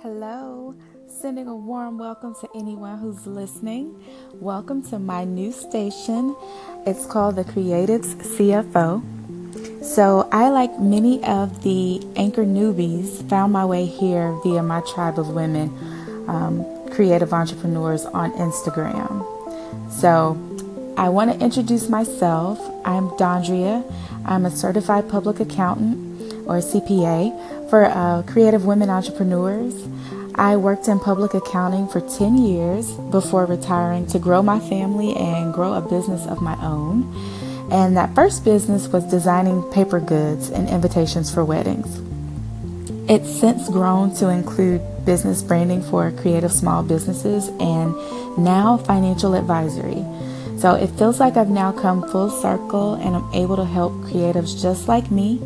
Hello, sending a warm welcome to anyone who's listening. Welcome to my new station. It's called The Creatives CFO. So, I, like many of the anchor newbies, found my way here via my tribe of women, um, creative entrepreneurs on Instagram. So, I want to introduce myself. I'm Dondria. I'm a certified public accountant or CPA for uh, creative women entrepreneurs. I worked in public accounting for 10 years before retiring to grow my family and grow a business of my own. And that first business was designing paper goods and invitations for weddings. It's since grown to include business branding for creative small businesses and now financial advisory. So it feels like I've now come full circle and I'm able to help creatives just like me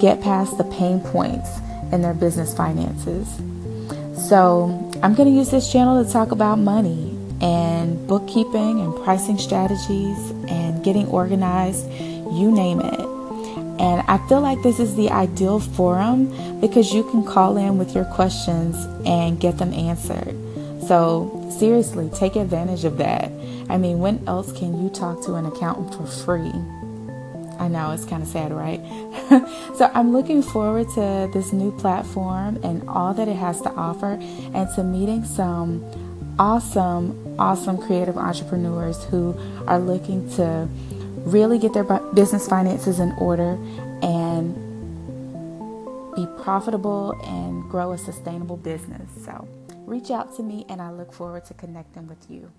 get past the pain points in their business finances. So, I'm going to use this channel to talk about money and bookkeeping and pricing strategies and getting organized, you name it. And I feel like this is the ideal forum because you can call in with your questions and get them answered. So, seriously, take advantage of that. I mean, when else can you talk to an accountant for free? I know it's kind of sad, right? so I'm looking forward to this new platform and all that it has to offer and to meeting some awesome, awesome creative entrepreneurs who are looking to really get their business finances in order and be profitable and grow a sustainable business. So reach out to me and I look forward to connecting with you.